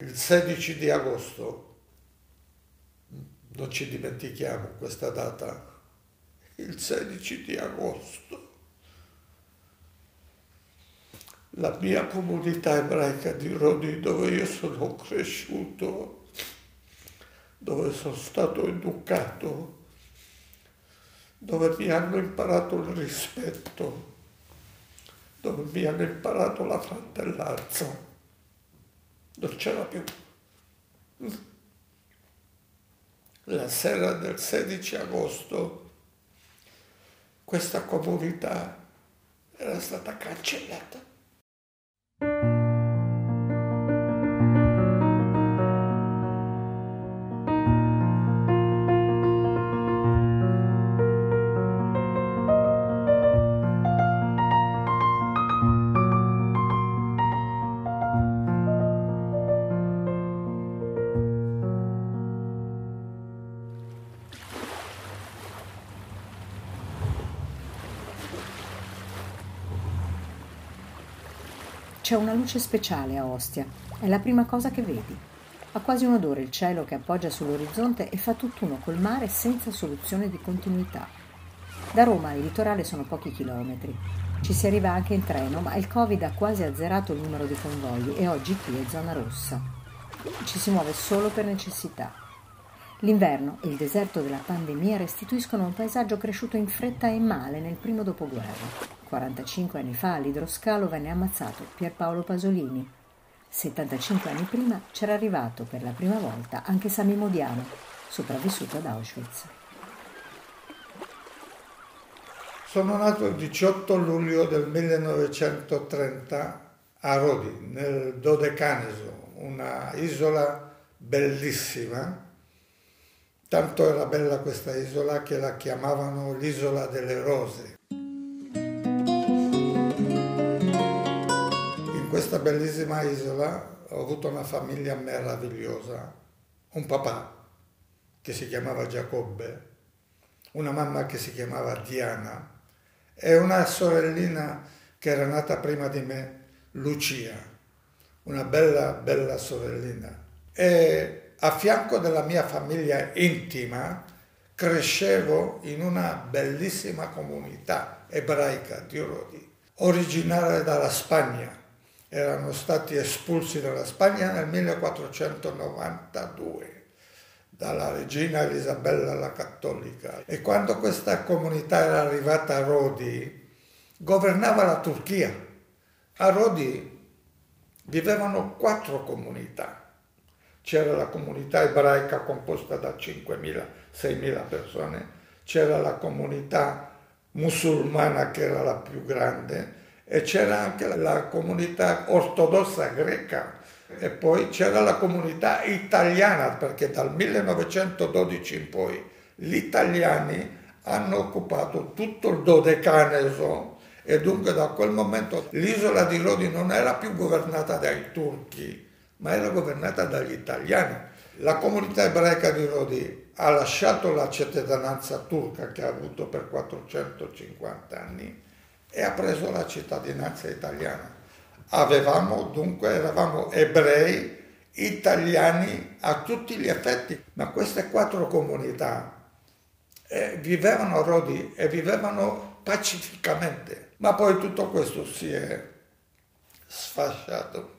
Il 16 di agosto, non ci dimentichiamo questa data, il 16 di agosto, la mia comunità ebraica di Rodi, dove io sono cresciuto, dove sono stato educato, dove mi hanno imparato il rispetto, dove mi hanno imparato la fratellanza. Non c'era più. La sera del 16 agosto questa comunità era stata cancellata. C'è una luce speciale a Ostia, è la prima cosa che vedi. Ha quasi un odore il cielo che appoggia sull'orizzonte e fa tutt'uno col mare senza soluzione di continuità. Da Roma il litorale sono pochi chilometri. Ci si arriva anche in treno, ma il Covid ha quasi azzerato il numero di convogli e oggi qui è zona rossa. Ci si muove solo per necessità. L'inverno e il deserto della pandemia restituiscono un paesaggio cresciuto in fretta e male nel primo dopoguerra. 45 anni fa all'idroscalo venne ammazzato Pierpaolo Pasolini. 75 anni prima c'era arrivato per la prima volta anche Sami Modiano, sopravvissuto ad Auschwitz. Sono nato il 18 luglio del 1930 a Rodi, nel Dodecaneso, una isola bellissima. Tanto era bella questa isola che la chiamavano l'isola delle rose. questa bellissima isola ho avuto una famiglia meravigliosa, un papà che si chiamava Giacobbe, una mamma che si chiamava Diana e una sorellina che era nata prima di me, Lucia, una bella, bella sorellina. E a fianco della mia famiglia intima crescevo in una bellissima comunità ebraica di Rodi, originaria dalla Spagna erano stati espulsi dalla Spagna nel 1492 dalla regina Elisabella la Cattolica e quando questa comunità era arrivata a Rodi governava la Turchia. A Rodi vivevano quattro comunità. C'era la comunità ebraica composta da 5.000-6.000 persone, c'era la comunità musulmana che era la più grande, e c'era anche la comunità ortodossa greca. E poi c'era la comunità italiana perché dal 1912 in poi gli italiani hanno occupato tutto il Dodecaneso. E dunque da quel momento l'isola di Rodi non era più governata dai turchi ma era governata dagli italiani. La comunità ebraica di Rodi ha lasciato la cittadinanza turca che ha avuto per 450 anni e ha preso la cittadinanza italiana. Avevamo dunque, eravamo ebrei, italiani a tutti gli effetti, ma queste quattro comunità eh, vivevano a Rodi e vivevano pacificamente, ma poi tutto questo si è sfasciato.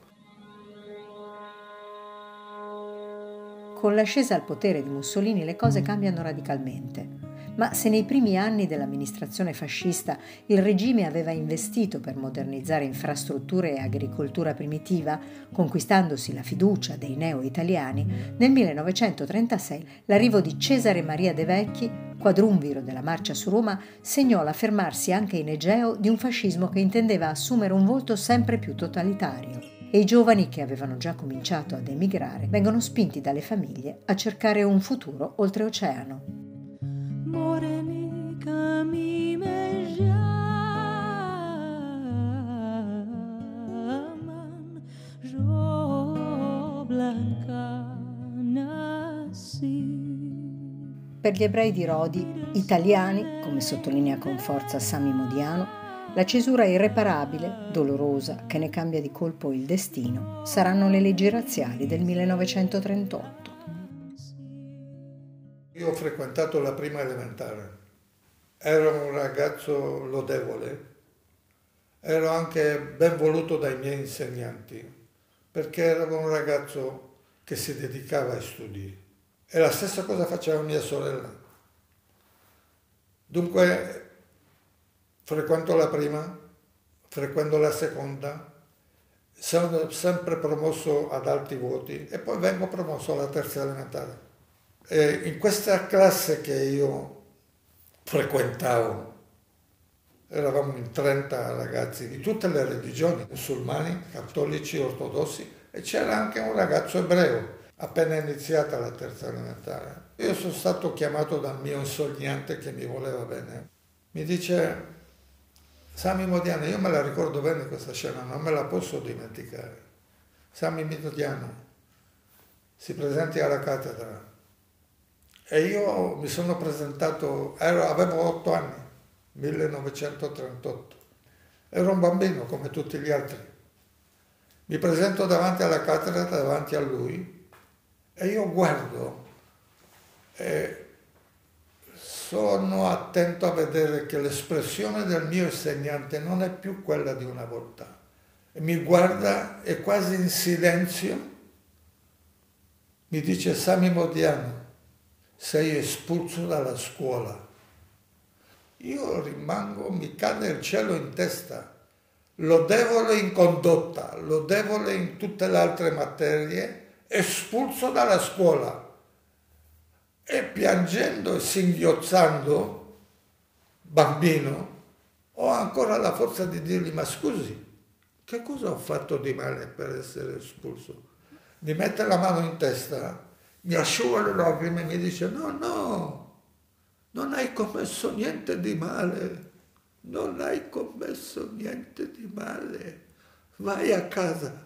Con l'ascesa al potere di Mussolini le cose cambiano radicalmente. Ma se nei primi anni dell'amministrazione fascista il regime aveva investito per modernizzare infrastrutture e agricoltura primitiva, conquistandosi la fiducia dei neo-italiani, nel 1936 l'arrivo di Cesare Maria De Vecchi, quadrumviro della marcia su Roma, segnò l'affermarsi anche in Egeo di un fascismo che intendeva assumere un volto sempre più totalitario e i giovani che avevano già cominciato ad emigrare vengono spinti dalle famiglie a cercare un futuro oltreoceano. Per gli ebrei di Rodi, italiani, come sottolinea con forza Sami Modiano, La cesura irreparabile, dolorosa, che ne cambia di colpo il destino, saranno le leggi razziali del 1938. Io ho frequentato la prima elementare, ero un ragazzo lodevole, ero anche ben voluto dai miei insegnanti, perché ero un ragazzo che si dedicava ai studi. E la stessa cosa faceva mia sorella. Dunque, frequento la prima, frequento la seconda, sono sempre promosso ad alti voti e poi vengo promosso alla terza elementare. E in questa classe che io frequentavo, eravamo in 30 ragazzi di tutte le religioni, musulmani, cattolici, ortodossi, e c'era anche un ragazzo ebreo, appena iniziata la terza elementare. Io sono stato chiamato dal mio insegnante che mi voleva bene. Mi dice, Sami Modiano, io me la ricordo bene questa scena, non me la posso dimenticare. Sami Modiano si presenti alla cattedra e io mi sono presentato, ero, avevo otto anni, 1938. Ero un bambino come tutti gli altri. Mi presento davanti alla cattedra, davanti a lui, e io guardo e sono attento a vedere che l'espressione del mio insegnante non è più quella di una volta. Mi guarda e quasi in silenzio mi dice Sami Modiano, sei espulso dalla scuola. Io rimango, mi cade il cielo in testa, lodevole in condotta, lodevole in tutte le altre materie, espulso dalla scuola. E piangendo e singhiozzando, bambino, ho ancora la forza di dirgli, ma scusi, che cosa ho fatto di male per essere espulso? Mi mette la mano in testa mi asciuga le lacrime e mi dice no, no, non hai commesso niente di male, non hai commesso niente di male, vai a casa,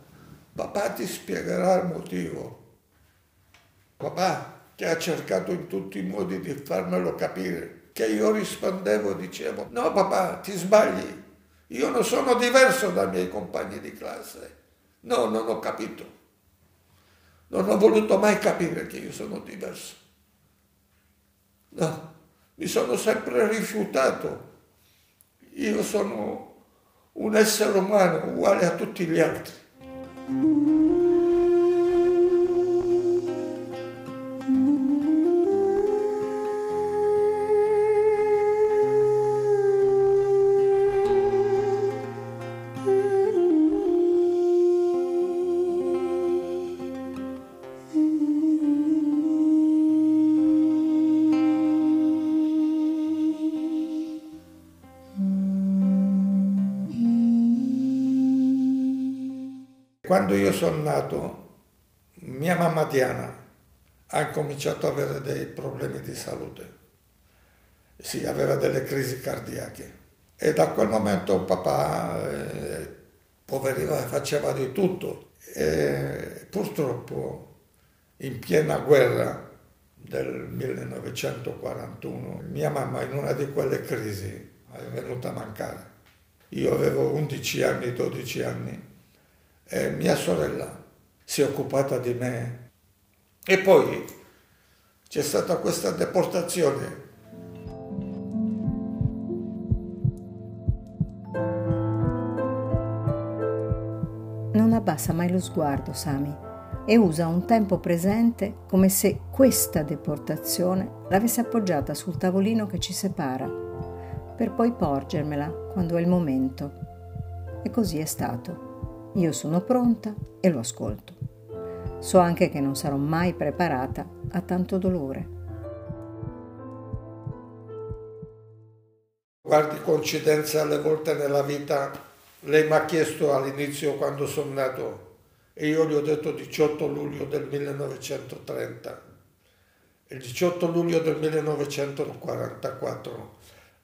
papà ti spiegherà il motivo. Papà che ha cercato in tutti i modi di farmelo capire, che io rispondevo dicevo no papà ti sbagli, io non sono diverso dai miei compagni di classe, no, non ho capito. Non ho voluto mai capire che io sono diverso. No, mi sono sempre rifiutato. Io sono un essere umano uguale a tutti gli altri. Quando io sono nato, mia mamma Diana ha cominciato ad avere dei problemi di salute. Sì, aveva delle crisi cardiache. E da quel momento papà, eh, poverino, faceva di tutto. E purtroppo, in piena guerra del 1941, mia mamma in una di quelle crisi è venuta a mancare. Io avevo 11 anni, 12 anni e mia sorella si è occupata di me. E poi c'è stata questa deportazione. Non abbassa mai lo sguardo, Sami, e usa un tempo presente come se questa deportazione l'avesse appoggiata sul tavolino che ci separa, per poi porgermela quando è il momento. E così è stato. Io sono pronta e lo ascolto. So anche che non sarò mai preparata a tanto dolore. Guardi, coincidenza alle volte nella vita, lei mi ha chiesto all'inizio quando sono nato e io gli ho detto 18 luglio del 1930. Il 18 luglio del 1944,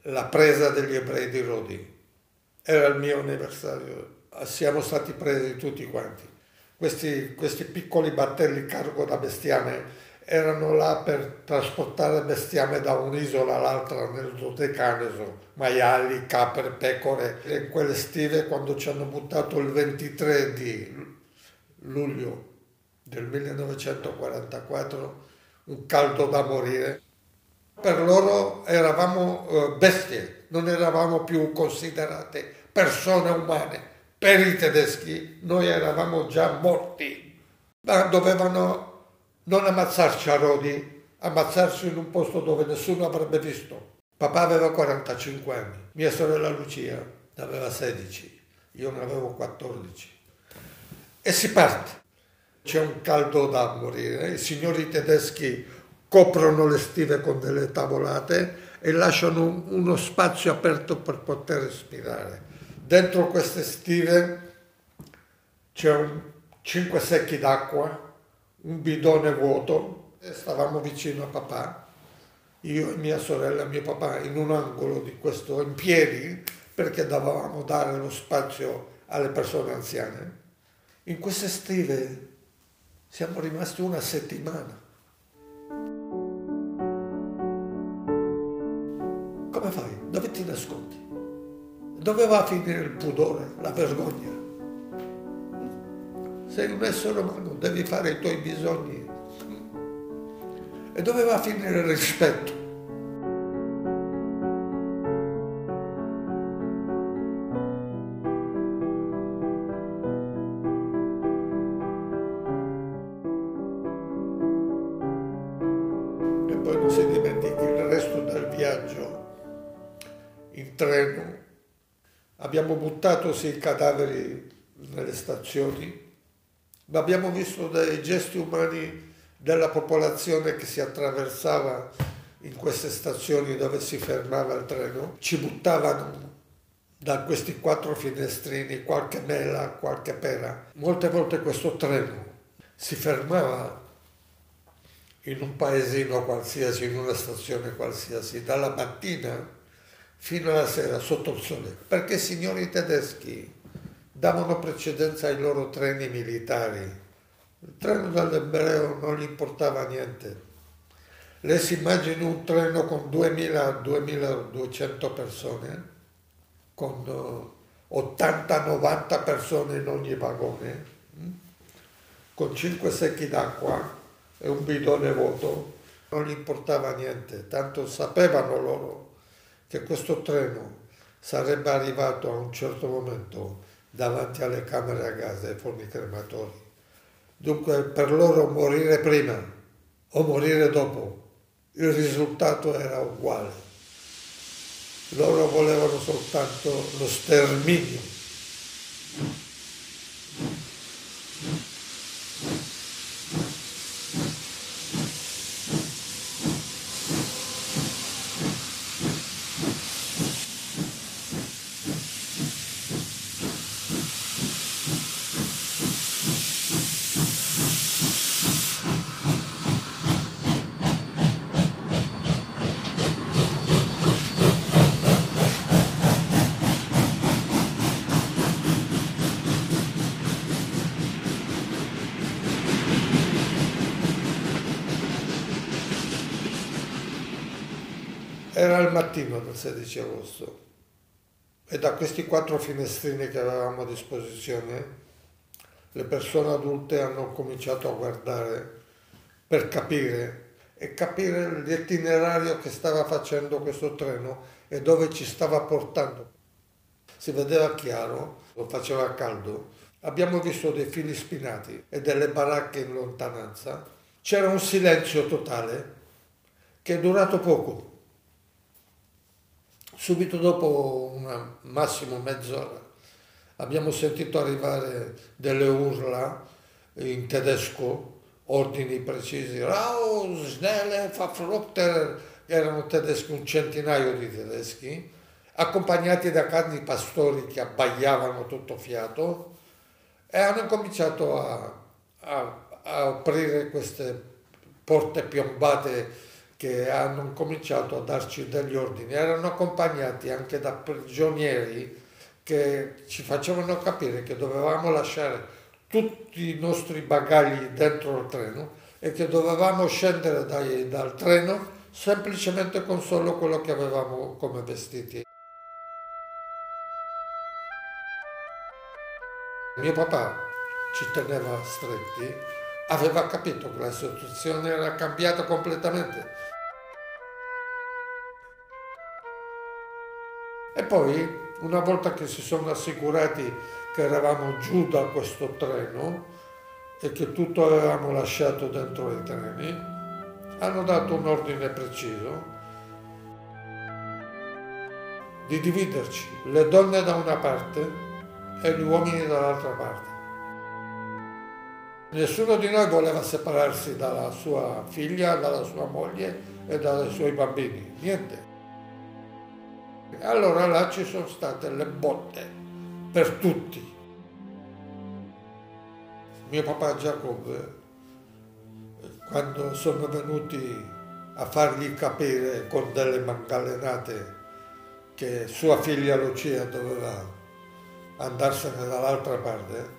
la presa degli ebrei di Rodi, era il mio anniversario siamo stati presi tutti quanti. Questi, questi piccoli battelli cargo da bestiame erano là per trasportare bestiame da un'isola all'altra nel Dodecaneso, maiali, capre, pecore. E in quelle stive, quando ci hanno buttato il 23 di luglio del 1944, un caldo da morire, per loro eravamo eh, bestie, non eravamo più considerate persone umane. Per i tedeschi noi eravamo già morti, ma dovevano non ammazzarci a Rodi, ammazzarci in un posto dove nessuno avrebbe visto. Papà aveva 45 anni, mia sorella Lucia ne aveva 16, io ne avevo 14. E si parte. C'è un caldo da morire, i signori tedeschi coprono le stive con delle tavolate e lasciano uno spazio aperto per poter respirare. Dentro queste stive c'è un 5 secchi d'acqua, un bidone vuoto e stavamo vicino a papà, io e mia sorella mio papà in un angolo di questo in piedi perché dovevamo dare lo spazio alle persone anziane. In queste stive siamo rimasti una settimana. Come fai? Dove ti nascondi? Dove va a finire il pudore, la vergogna? Sei un essere umano, devi fare i tuoi bisogni. E dove va a finire il rispetto? E poi non si dimentichi il resto del viaggio in treno. Abbiamo buttato sì i cadaveri nelle stazioni ma abbiamo visto dei gesti umani della popolazione che si attraversava in queste stazioni dove si fermava il treno, ci buttavano da questi quattro finestrini qualche mela, qualche pera. Molte volte questo treno si fermava in un paesino qualsiasi, in una stazione qualsiasi, dalla mattina fino alla sera sotto il sole, perché i signori tedeschi davano precedenza ai loro treni militari. Il treno dell'ebreo non gli importava niente. Lei si immagina un treno con 2000-2200 persone, con 80-90 persone in ogni vagone, hm? con 5 secchi d'acqua e un bidone vuoto, non gli importava niente, tanto sapevano loro che questo treno sarebbe arrivato a un certo momento davanti alle camere a gas ai forni crematori. Dunque per loro morire prima o morire dopo, il risultato era uguale. Loro volevano soltanto lo sterminio. Era il mattino del 16 agosto e da questi quattro finestrini che avevamo a disposizione le persone adulte hanno cominciato a guardare per capire e capire l'itinerario che stava facendo questo treno e dove ci stava portando. Si vedeva chiaro, lo faceva caldo, abbiamo visto dei fili spinati e delle baracche in lontananza. C'era un silenzio totale che è durato poco Subito dopo una massimo mezz'ora abbiamo sentito arrivare delle urla in tedesco, ordini precisi, Raus, schnelle, verfluchter, erano tedeschi, un centinaio di tedeschi, accompagnati da cani pastori che abbaiavano tutto fiato e hanno cominciato a, a, a aprire queste porte piombate che hanno cominciato a darci degli ordini, erano accompagnati anche da prigionieri che ci facevano capire che dovevamo lasciare tutti i nostri bagagli dentro il treno e che dovevamo scendere dai, dal treno semplicemente con solo quello che avevamo come vestiti. Mio papà ci teneva stretti, aveva capito che la situazione era cambiata completamente. E poi, una volta che si sono assicurati che eravamo giù da questo treno e che tutto avevamo lasciato dentro i treni, hanno dato un ordine preciso di dividerci, le donne da una parte e gli uomini dall'altra parte. Nessuno di noi voleva separarsi dalla sua figlia, dalla sua moglie e dai suoi bambini, niente. E allora là ci sono state le botte per tutti. Mio papà Giacobbe, quando sono venuti a fargli capire con delle mangalenate che sua figlia Lucia doveva andarsene dall'altra parte,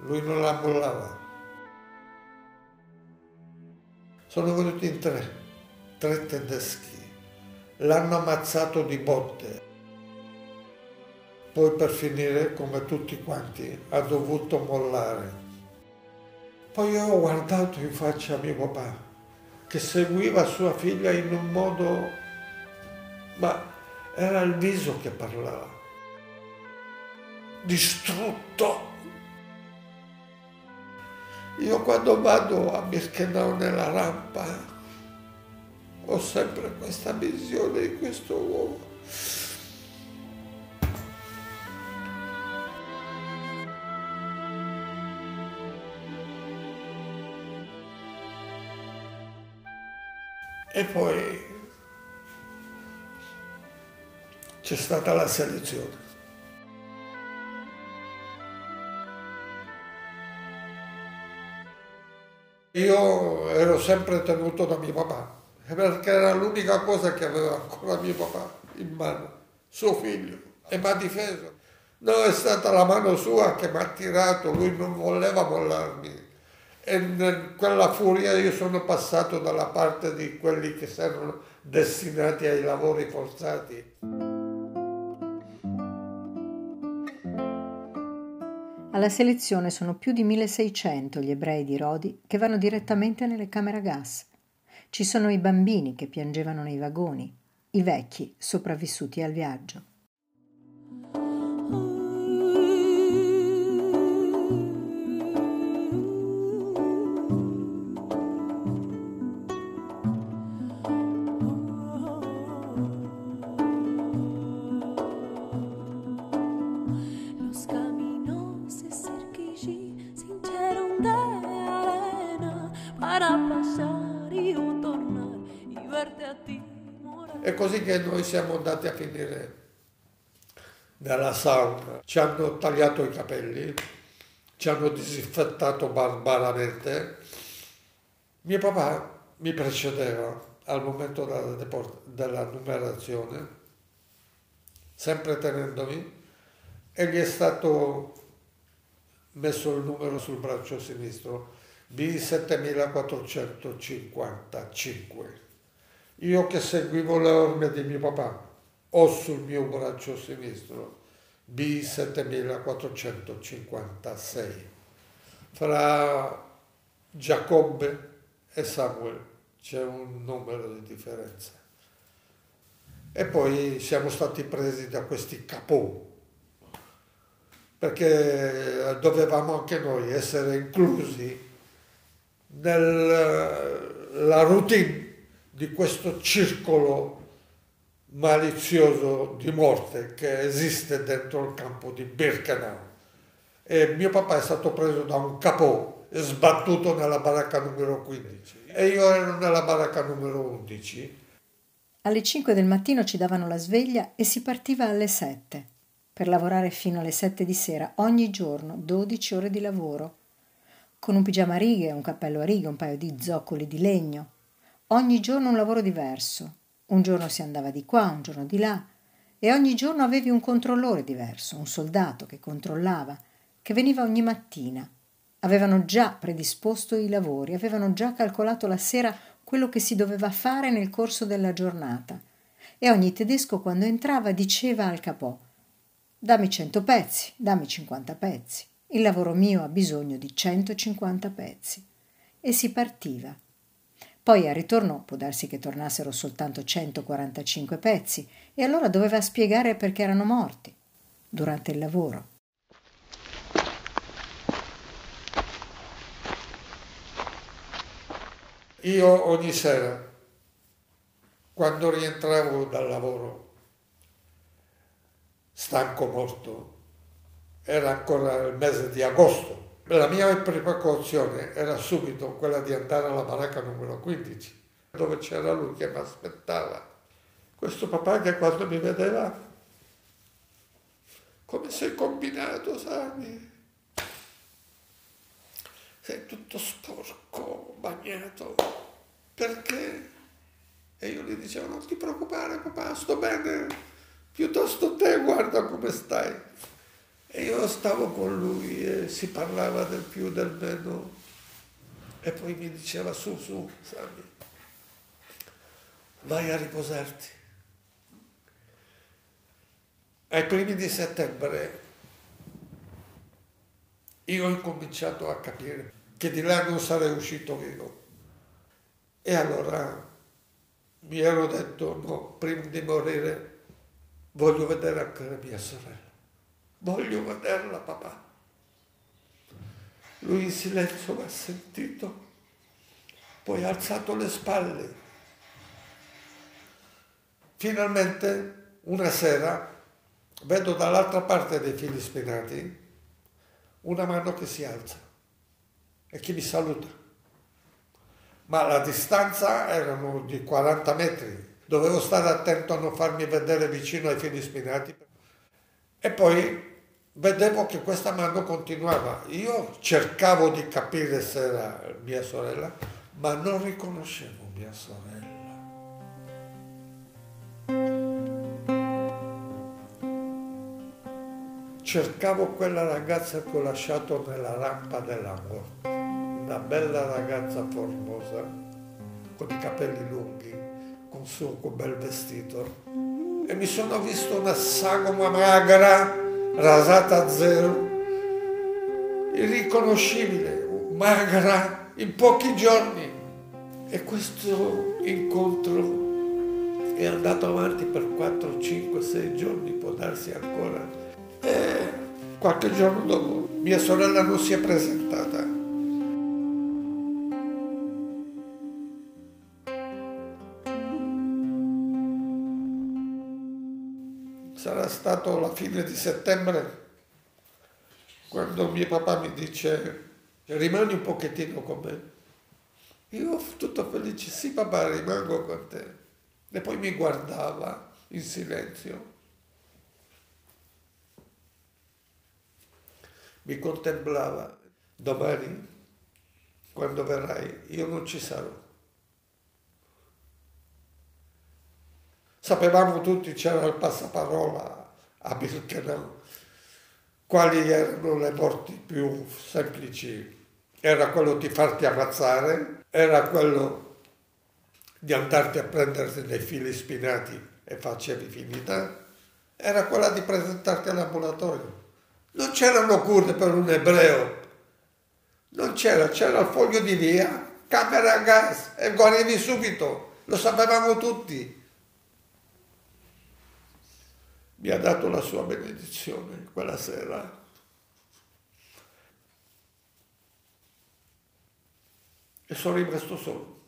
lui non la mollava. Sono venuti in tre, tre tedeschi, l'hanno ammazzato di botte. Poi per finire, come tutti quanti, ha dovuto mollare. Poi ho guardato in faccia a mio papà, che seguiva sua figlia in un modo, ma era il viso che parlava distrutto. Io quando vado a Birkenau nella rampa ho sempre questa visione di questo uomo. E poi c'è stata la selezione. Io ero sempre tenuto da mio papà, perché era l'unica cosa che aveva ancora mio papà in mano, suo figlio, e mi ha difeso. No, è stata la mano sua che mi ha tirato, lui non voleva mollarmi. E in quella furia io sono passato dalla parte di quelli che erano destinati ai lavori forzati. Alla selezione sono più di 1600 gli ebrei di Rodi che vanno direttamente nelle camere a gas. Ci sono i bambini che piangevano nei vagoni, i vecchi sopravvissuti al viaggio. Che noi siamo andati a finire nella sauna. Ci hanno tagliato i capelli, ci hanno disinfettato barbaramente. Mio papà mi precedeva al momento della, deport- della numerazione, sempre tenendomi, e gli è stato messo il numero sul braccio sinistro, B7455. Io che seguivo le orme di mio papà, ho sul mio braccio sinistro B7456. Fra Giacobbe e Samuel c'è un numero di differenza. E poi siamo stati presi da questi capò, perché dovevamo anche noi essere inclusi nella routine di questo circolo malizioso di morte che esiste dentro il campo di Birkenau. E mio papà è stato preso da un capò e sbattuto nella baracca numero 15 e io ero nella baracca numero 11. Alle 5 del mattino ci davano la sveglia e si partiva alle 7 per lavorare fino alle 7 di sera ogni giorno, 12 ore di lavoro, con un pigiama a righe, un cappello a righe, un paio di zoccoli di legno, Ogni giorno un lavoro diverso. Un giorno si andava di qua, un giorno di là, e ogni giorno avevi un controllore diverso, un soldato che controllava, che veniva ogni mattina Avevano già predisposto i lavori, avevano già calcolato la sera quello che si doveva fare nel corso della giornata. E ogni tedesco quando entrava diceva al capò Dammi cento pezzi, dammi cinquanta pezzi. Il lavoro mio ha bisogno di centocinquanta pezzi. E si partiva. Poi al ritorno può darsi che tornassero soltanto 145 pezzi e allora doveva spiegare perché erano morti durante il lavoro. Io ogni sera, quando rientravo dal lavoro, stanco morto, era ancora il mese di agosto, la mia precauzione era subito quella di andare alla baracca numero 15, dove c'era lui che mi aspettava. Questo papà che quando mi vedeva, come sei combinato, sai? Sei tutto sporco, bagnato. Perché? E io gli dicevo, non ti preoccupare papà, sto bene, piuttosto te guarda come stai. E io stavo con lui e si parlava del più, del meno. E poi mi diceva su, su, Sami, vai a riposarti. Ai primi di settembre io ho incominciato a capire che di là non sarei uscito vivo. E allora mi ero detto, no, prima di morire voglio vedere anche mia sorella. Voglio vederla, papà. Lui in silenzio mi ha sentito, poi ha alzato le spalle. Finalmente, una sera, vedo dall'altra parte dei fili spinati una mano che si alza e che mi saluta. Ma la distanza erano di 40 metri. Dovevo stare attento a non farmi vedere vicino ai fili spinati. E poi vedevo che questa mano continuava. Io cercavo di capire se era mia sorella, ma non riconoscevo mia sorella. Cercavo quella ragazza che ho lasciato nella rampa della morte, una bella ragazza formosa, con i capelli lunghi, con il suo bel vestito. E mi sono visto una sagoma magra rasata a zero, irriconoscibile, magra in pochi giorni. E questo incontro è andato avanti per 4, 5, 6 giorni, può darsi ancora. E qualche giorno dopo mia sorella non si è presentata. Sarà stato la fine di settembre quando mio papà mi dice rimani un pochettino con me. Io tutto felice, sì papà rimango con te. E poi mi guardava in silenzio. Mi contemplava. Domani, quando verrai, io non ci sarò. Sapevamo tutti, c'era il passaparola a Birkenau, quali erano le morti più semplici. Era quello di farti ammazzare, era quello di andarti a prenderti dei fili spinati e facevi finita, era quella di presentarti all'ambulatorio. Non c'erano cure per un ebreo, non c'era, c'era il foglio di via, camera a gas e guarivi subito, lo sapevamo tutti. Mi ha dato la sua benedizione quella sera. E sono rimasto solo.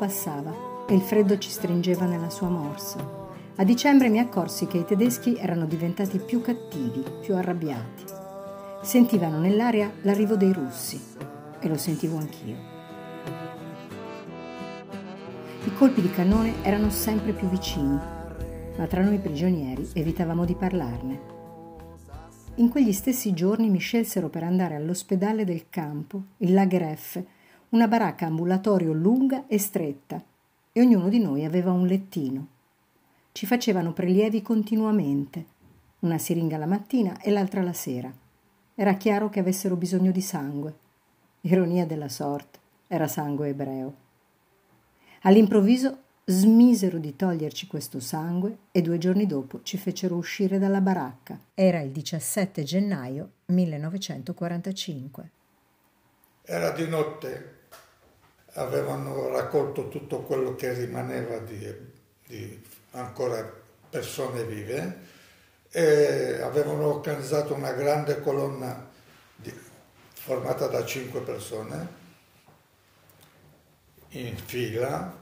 Passava e il freddo ci stringeva nella sua morsa. A dicembre mi accorsi che i tedeschi erano diventati più cattivi, più arrabbiati. Sentivano nell'aria l'arrivo dei russi e lo sentivo anch'io. I colpi di cannone erano sempre più vicini, ma tra noi prigionieri evitavamo di parlarne. In quegli stessi giorni mi scelsero per andare all'ospedale del campo, il Lager F, una baracca ambulatorio lunga e stretta, e ognuno di noi aveva un lettino. Ci facevano prelievi continuamente, una siringa la mattina e l'altra la sera. Era chiaro che avessero bisogno di sangue. Ironia della sorte, era sangue ebreo. All'improvviso smisero di toglierci questo sangue e due giorni dopo ci fecero uscire dalla baracca. Era il 17 gennaio 1945. Era di notte, avevano raccolto tutto quello che rimaneva di, di ancora persone vive e avevano organizzato una grande colonna di, formata da cinque persone in fila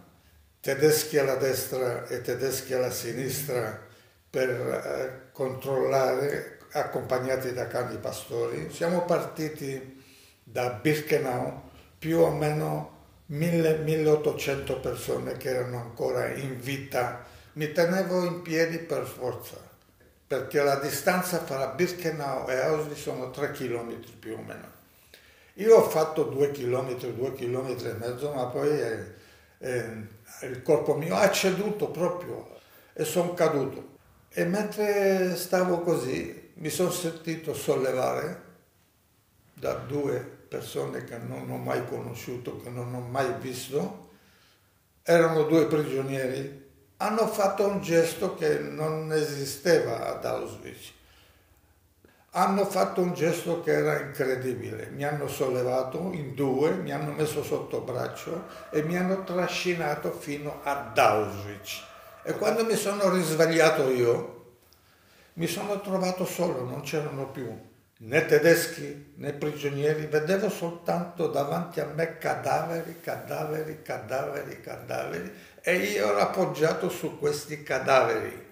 tedeschi alla destra e tedeschi alla sinistra per eh, controllare, accompagnati da cani pastori. Siamo partiti da Birkenau, più o meno 1000-1800 persone che erano ancora in vita. Mi tenevo in piedi per forza, perché la distanza tra Birkenau e Auschwitz sono 3 km più o meno. Io ho fatto 2 km, 2 km e mezzo, ma poi... Eh, eh, il corpo mio ha ceduto proprio e sono caduto. E mentre stavo così mi sono sentito sollevare da due persone che non ho mai conosciuto, che non ho mai visto, erano due prigionieri, hanno fatto un gesto che non esisteva ad Auschwitz. Hanno fatto un gesto che era incredibile, mi hanno sollevato in due, mi hanno messo sotto braccio e mi hanno trascinato fino ad Auschwitz. E quando mi sono risvegliato io, mi sono trovato solo, non c'erano più né tedeschi né prigionieri, vedevo soltanto davanti a me cadaveri, cadaveri, cadaveri, cadaveri e io ero appoggiato su questi cadaveri.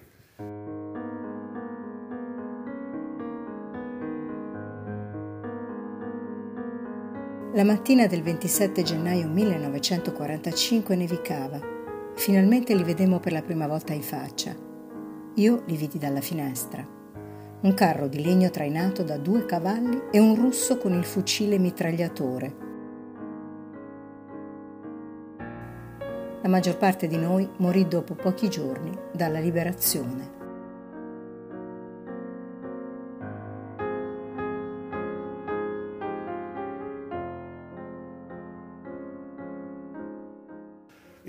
La mattina del 27 gennaio 1945 nevicava. Finalmente li vedemmo per la prima volta in faccia. Io li vidi dalla finestra. Un carro di legno trainato da due cavalli e un russo con il fucile mitragliatore. La maggior parte di noi morì dopo pochi giorni dalla liberazione.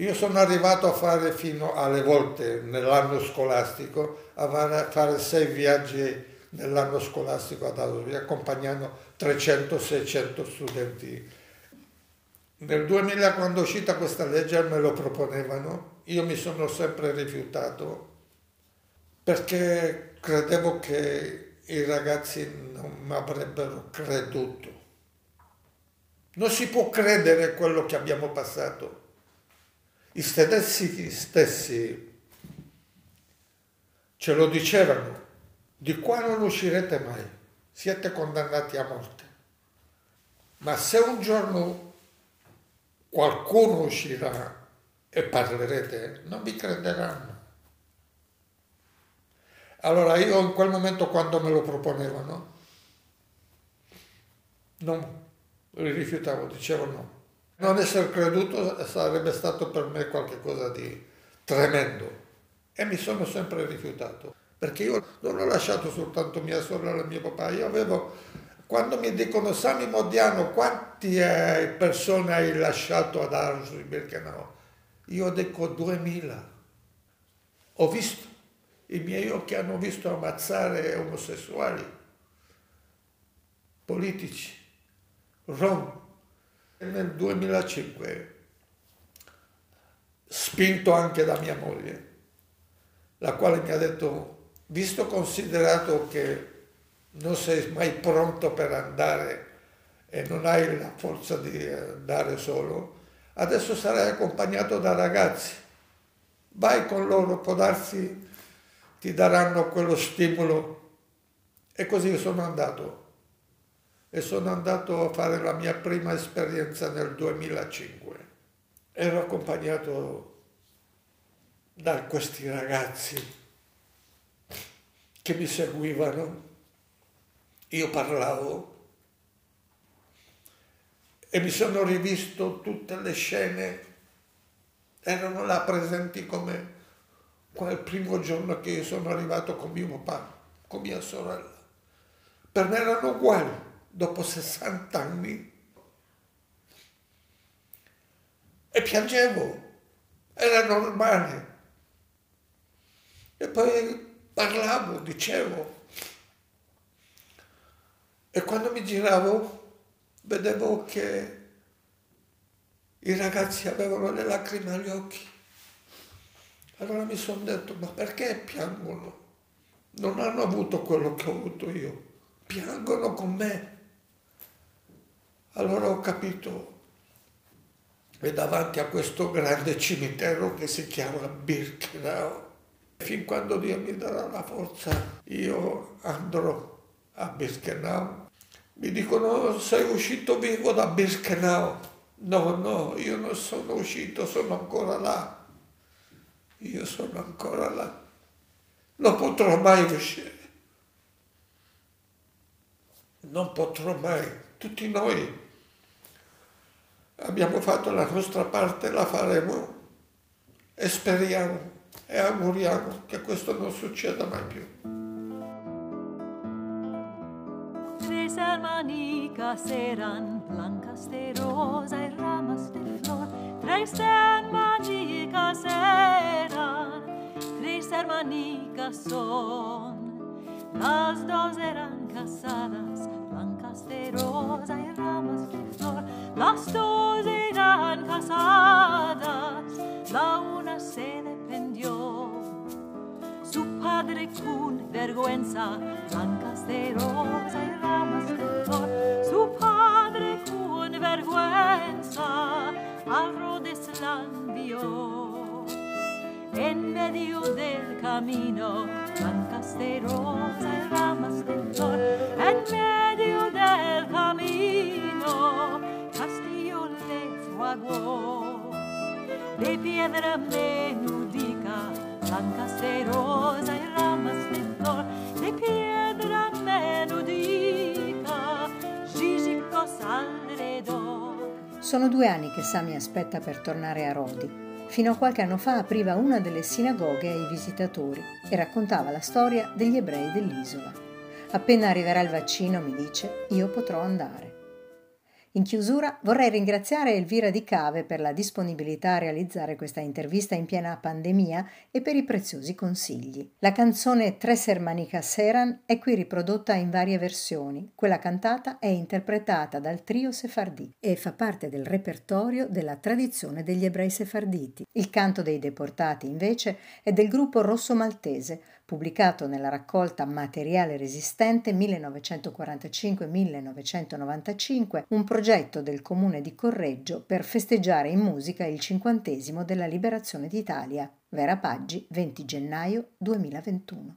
Io sono arrivato a fare fino alle volte nell'anno scolastico, a fare sei viaggi nell'anno scolastico ad Auschwitz, accompagnando 300-600 studenti. Nel 2000 quando è uscita questa legge me lo proponevano, io mi sono sempre rifiutato perché credevo che i ragazzi non mi avrebbero creduto. Non si può credere quello che abbiamo passato i tedeschi stessi ce lo dicevano, di qua non uscirete mai, siete condannati a morte. Ma se un giorno qualcuno uscirà e parlerete, non vi crederanno. Allora io in quel momento quando me lo proponevano, non rifiutavo, dicevo no. Non essere creduto sarebbe stato per me qualcosa di tremendo. E mi sono sempre rifiutato perché io non ho lasciato soltanto mia sorella e mio papà, io avevo, quando mi dicono Sami Modiano quante eh, persone hai lasciato ad Auschwitz-Birkenau, io dico 2000, ho visto, i miei occhi hanno visto ammazzare omosessuali, politici, rom, nel 2005, spinto anche da mia moglie, la quale mi ha detto, visto considerato che non sei mai pronto per andare e non hai la forza di andare solo, adesso sarai accompagnato da ragazzi, vai con loro, può darsi ti daranno quello stimolo. E così sono andato e sono andato a fare la mia prima esperienza nel 2005. Ero accompagnato da questi ragazzi che mi seguivano, io parlavo e mi sono rivisto tutte le scene, erano là presenti come quel primo giorno che io sono arrivato con mio papà, con mia sorella. Per me erano uguali, dopo 60 anni. E piangevo, era normale. E poi parlavo, dicevo. E quando mi giravo vedevo che i ragazzi avevano le lacrime agli occhi. Allora mi sono detto, ma perché piangono? Non hanno avuto quello che ho avuto io, piangono con me. Allora ho capito, e davanti a questo grande cimitero che si chiama Birkenau, fin quando Dio mi darà la forza, io andrò a Birkenau. Mi dicono, sei uscito vivo da Birkenau. No, no, io non sono uscito, sono ancora là. Io sono ancora là, non potrò mai uscire, non potrò mai, tutti noi abbiamo fatto la nostra parte, la faremo e speriamo e auguriamo che questo non succeda mai più. Tres hermanicas eran blancas de rosa y ramas de flor. Tres hermanicas eran, tres hermanicas son. Las dos eran casadas, blancas de rosa y ramas de flor. Las dos eran casadas, la una se dependió. Su padre con vergüenza, blancas de rosa y ramas de flor. Su padre con vergüenza, al Rhodes la envió. En medio del camino, blancas de rosa y ramas de flor. En medio del camino, Castillo le fraguó de piedra menudica, blancas de rosa y ramas de flor, de piedra menudica, gigicos alrededor. Sono due anni che Sami aspetta per tornare a Rodi. Fino a qualche anno fa apriva una delle sinagoghe ai visitatori e raccontava la storia degli ebrei dell'isola. Appena arriverà il vaccino, mi dice, io potrò andare. In chiusura vorrei ringraziare Elvira Di Cave per la disponibilità a realizzare questa intervista in piena pandemia e per i preziosi consigli. La canzone Tres Hermanicas Eran è qui riprodotta in varie versioni. Quella cantata è interpretata dal trio Sefardì e fa parte del repertorio della tradizione degli ebrei sefarditi. Il canto dei deportati, invece, è del gruppo Rosso Maltese, pubblicato nella raccolta Materiale resistente 1945-1995, un progetto del comune di Correggio per festeggiare in musica il cinquantesimo della liberazione d'Italia. Vera Paggi, 20 gennaio 2021.